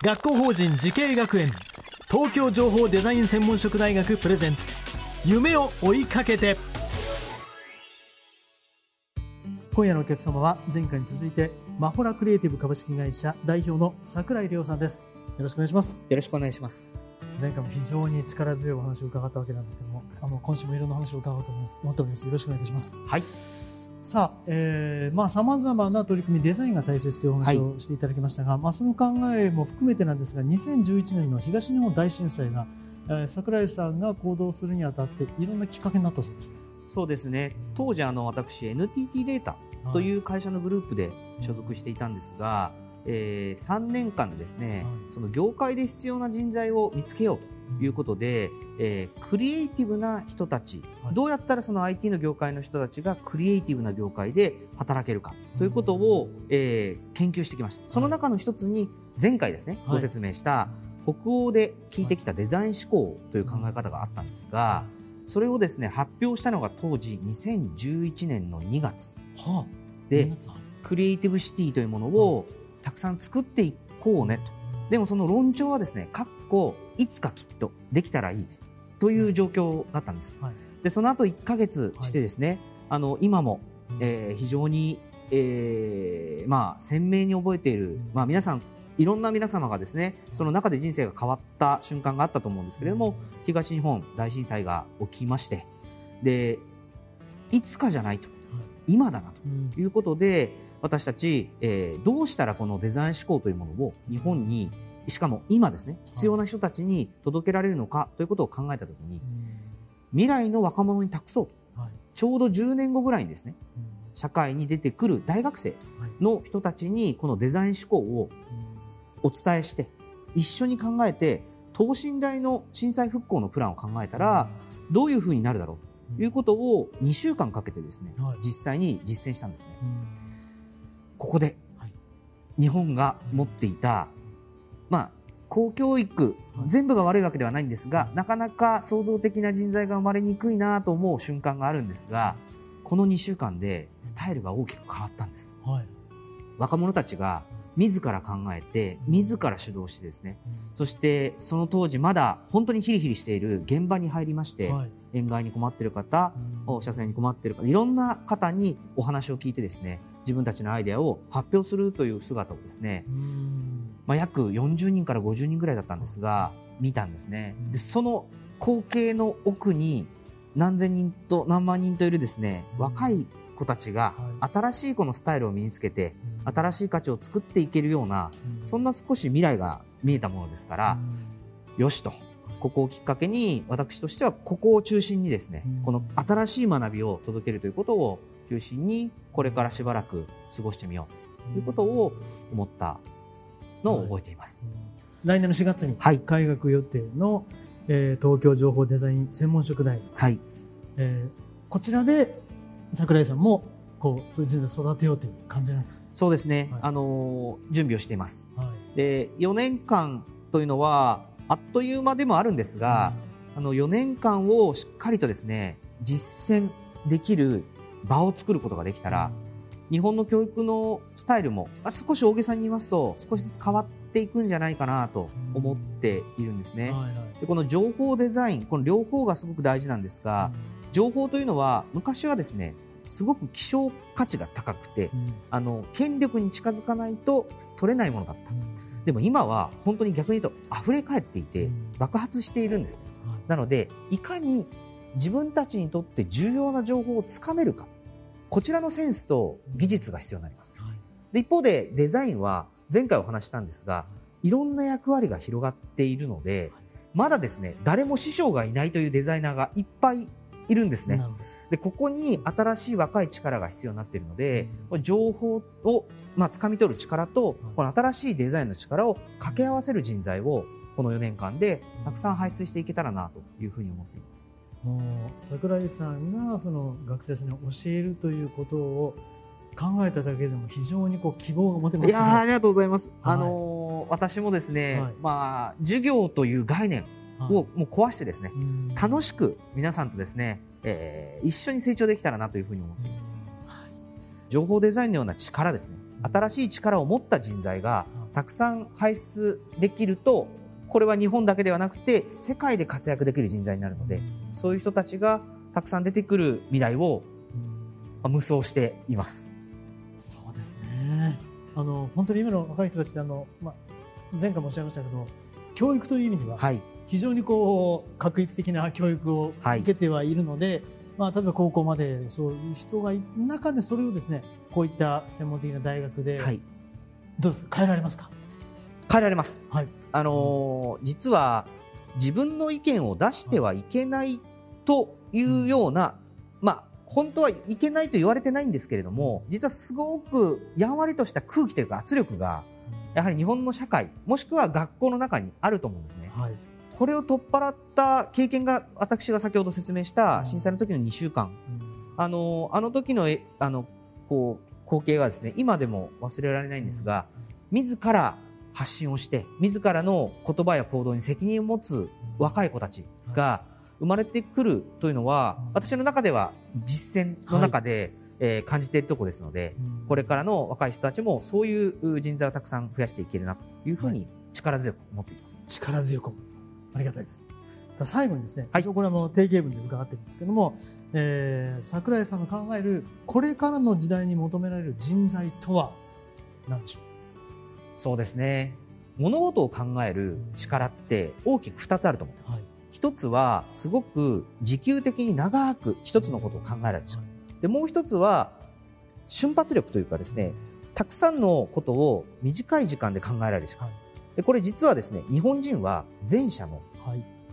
学校法人慈恵学園。東京情報デザイン専門職大学プレゼンツ。夢を追いかけて。今夜のお客様は前回に続いてマホラクリエイティブ株式会社代表の桜井亮さんです。よろしくお願いします。よろしくお願いします。前回も非常に力強いお話を伺ったわけなんですけどもあの今週もいろんな話を伺おうと思っております。よろしくお願いいたします。はい。さあ、えー、まあ様々な取り組みデザインが大切というお話をしていただきましたが、まあその考えも含めてなんですが2011年の東日本大震災が、えー、桜井さんが行動するにあたっていろんなきっかけになったそうです。ねそうですね。当時あの私 NTT データという会社のグループで所属していたんですが、えー、3年間でですね、はい。その業界で必要な人材を見つけようということで、えークリエイティブな人たち、はい。どうやったらその IT の業界の人たちがクリエイティブな業界で働けるかということを、えー研究してきました。その中の一つに前回ですね、はい。ご説明した北欧で聞いてきたデザイン思考という考え方があったんですが、それをですね発表したのが当時2011年の2月。はあ。でクリエイティブシティというものをたくさん作っていこうねと。でもその論調はですねかっこいつかきっとできたらいいねという状況だったんです、はい。でその後1ヶ月してですね、あの今も、えー非常に、えーまあ、鮮明に覚えている、まあ、皆さんいろんな皆様がですねその中で人生が変わった瞬間があったと思うんですけれども東日本大震災が起きましてでいつかじゃないと。今だなうん。ということで私たち、えーどうしたらこのデザイン思考というものを日本にしかも今ですね必要な人たちに届けられるのかということを考えたときに未来の若者に託そうと。はい。ちょうど10年後ぐらいにですね社会に出てくる大学生の人たちにこのデザイン思考をお伝えして一緒に考えて等身大の震災復興のプランを考えたらどういうふうになるだろうということを2週間かけてですねはい。実際に実践したんですね。うんここではい。日本が持っていた、まあ、公教育はい。全部が悪いわけではないんですがなかなか創造的な人材が生まれにくいなと思う瞬間があるんですがこの2週間でスタイルが大きく変わったんです。はい。若者たちが自ら考えて自ら主導してですね。そしてその当時まだ本当にヒリヒリしている現場に入りまして、はい。塩害に困っている方放射線に困っている方いろんな方にお話を聞いてですね自分たちのアイデアを発表するという姿をですね、うん。まあ、約40人から50人ぐらいだったんですが見たんですね。でその光景の奥に何千人と何万人といるですね若い子たちが新しいこのスタイルを身につけて新しい価値を作っていけるようなそんな少し未来が見えたものですから、よしと。ここをきっかけに私としてはここを中心にですね、うん。この新しい学びを届けるということを中心にこれからしばらく過ごしてみよう。ということを思ったのを覚えています。来年の4月にはい。開学予定の、えー東京情報デザイン専門職大、はい、えーこちらで桜井さんもこうそういう人材を育てようという感じなんですか、そうですね、はい。あのー準備をしています。はい。で4年間というのはあっという間でもあるんですが、あの4年間をしっかりとですね実践できる場を作ることができたら、日本の教育のスタイルもあ少し大げさに言いますと少しずつ変わっていくんじゃないかなと思っているんですね。はいはい。でこの情報デザインこの両方がすごく大事なんですが、情報というのは昔はですねすごく希少価値が高くてうん。あの権力に近づかないと取れないものだった。でも今は本当に逆に言うと溢れ返っていてうん。爆発しているんですね。はい。なのでいかに自分たちにとって重要な情報をつかめるかこちらのセンスと技術が必要になります。で一方でデザインは前回お話ししたんですがいろんな役割が広がっているのでまだですね誰も師匠がいないというデザイナーがいっぱいいるんですね。でここに新しい若い力が必要になっているので、これ情報をまあ掴み取る力とこの新しいデザインの力を掛け合わせる人材をこの4年間でたくさん輩出していけたらなというふうに思っています。もう桜井さんがその学生さんに教えるということを考えただけでも非常にこう希望が持てます、ね、いやありがとうございます。はい、あのー、私もですね、はい、まあ授業という概念をもう壊してですね、はい、楽しく皆さんとですね、えー、一緒に成長できたらなというふうに思っています。情報デザインのような力ですね、新しい力を持った人材がたくさん輩出できるとこれは日本だけではなくて世界で活躍できる人材になるのでそういう人たちがたくさん出てくる未来を無双しています。そうですね。あの本当に今の若い人たちあの、まあ、前回もおっしゃいましたけど教育という意味では、非常にこう確率的な教育を受けてはいるので、はい、まあ、例えば高校までそういう人がいる中でそれをですねこういった専門的な大学で、はい、どうですか？変えられますか？変えられます。はい。あのー、実は自分の意見を出してはいけないというような、まあ、本当はいけないと言われてないんですけれども、実はすごくやんわりとした空気というか圧力が、やはり日本の社会、もしくは学校の中にあると思うんですね。はい、これを取っ払った経験が、私が先ほど説明した震災の時の2週間、あの、あの時の、あの、こう、光景がですね、今でも忘れられないんですが、自ら発信をして自らの言葉や行動に責任を持つ若い子たちが生まれてくるというのは私の中では実践の中で、えー、感じているところですので、これからの若い人たちもそういう人材をたくさん増やしていけるなというふうに力強く思っています。力強く。ありがたいです。最後にですね、はい、これはもう定型文で伺ってるんですけども、えー、桜井さんの考えるこれからの時代に求められる人材とは何でしょう？そうですね。物事を考える力って大きく2つあると思ってます、はい、一つはすごく持久的に長く一つのことを考えられる力、でもう一つは瞬発力というかですねたくさんのことを短い時間で考えられる力、でこれ実はですね日本人は前者の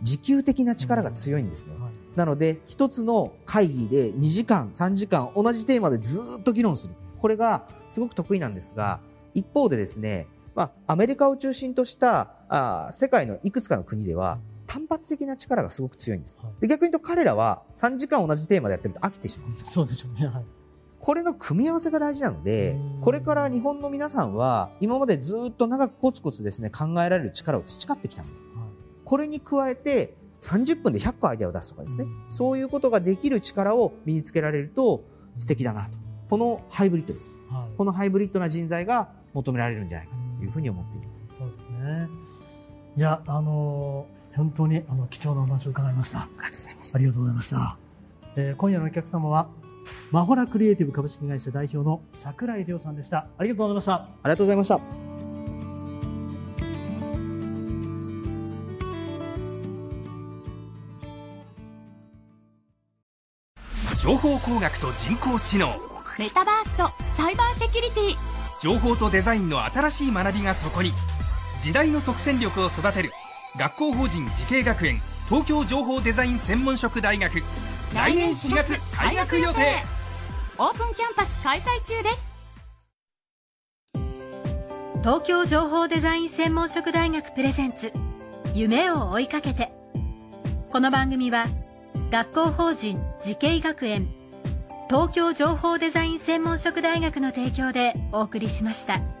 持久的な力が強いんですね、なので一つの会議で2時間3時間同じテーマでずっと議論する。これがすごく得意なんですが一方でですね、まあ、アメリカを中心としたあ世界のいくつかの国では、単発的な力がすごく強いんです。で逆に言うと彼らは3時間同じテーマでやってると飽きてしまう。そうでしょうね。はい。これの組み合わせが大事なので、これから日本の皆さんは、今までずっと長くコツコツですね、考えられる力を培ってきたので、はい、これに加えて、30分で100個アイデアを出すとかですね、そういうことができる力を身につけられると素敵だなと。このハイブリッドです。はい、このハイブリッドな人材が求められるんじゃないかというふうに思っています。うそうですね。いや、あのー、本当にあの貴重なお話を伺いました。ありがとうございます。ありがとうございました。えー、今夜のお客様は、マホラクリエイティブ株式会社代表の櫻井亮さんでした。ありがとうございました。ありがとうございました。情報工学と人工知能メタバースとサイバーセキュリティ情報とデザインの新しい学びがそこに。時代の即戦力を育てる。学校法人慈恵学園。東京情報デザイン専門職大学。来年4月開学予定。オープンキャンパス開催中です。東京情報デザイン専門職大学プレゼンツ。夢を追いかけて。この番組は学校法人慈恵学園東京情報デザイン専門職大学の提供でお送りしました。